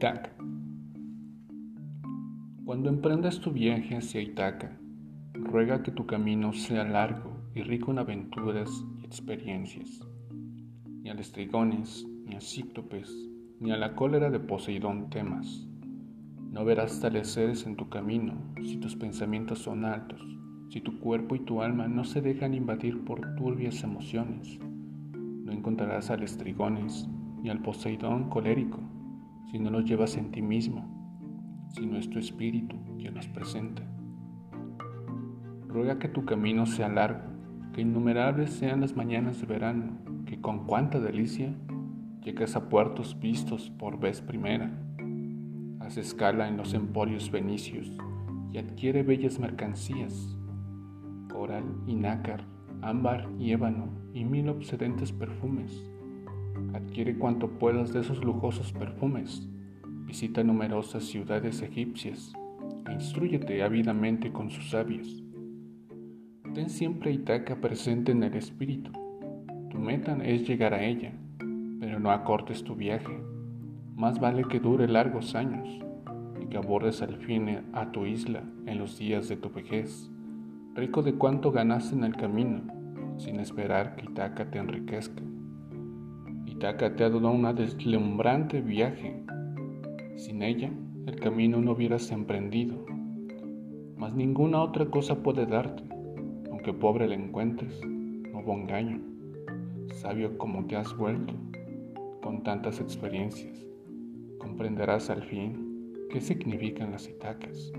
Itaca. Cuando emprendas tu viaje hacia Itaca, ruega que tu camino sea largo y rico en aventuras y experiencias. Ni a estrigones, ni a cíclopes, ni a la cólera de Poseidón temas. No verás tales seres en tu camino si tus pensamientos son altos, si tu cuerpo y tu alma no se dejan invadir por turbias emociones. No encontrarás al estrigones ni al Poseidón colérico si no los llevas en ti mismo, si no es tu espíritu quien los presenta. Ruega que tu camino sea largo, que innumerables sean las mañanas de verano, que con cuánta delicia llegas a puertos vistos por vez primera. Haz escala en los emporios venicios y adquiere bellas mercancías, coral y nácar, ámbar y ébano y mil obsedentes perfumes Adquiere cuanto puedas de esos lujosos perfumes. Visita numerosas ciudades egipcias e instruyete ávidamente con sus sabios. Ten siempre Itaca presente en el espíritu. Tu meta es llegar a ella, pero no acortes tu viaje. Más vale que dure largos años y que abordes al fin a tu isla en los días de tu vejez, rico de cuanto ganaste en el camino, sin esperar que Itaca te enriquezca. Te ha dado un deslumbrante viaje. Sin ella, el camino no hubieras emprendido. Mas ninguna otra cosa puede darte, aunque pobre la encuentres, no hubo engaño. Sabio como te has vuelto, con tantas experiencias, comprenderás al fin qué significan las Itacas.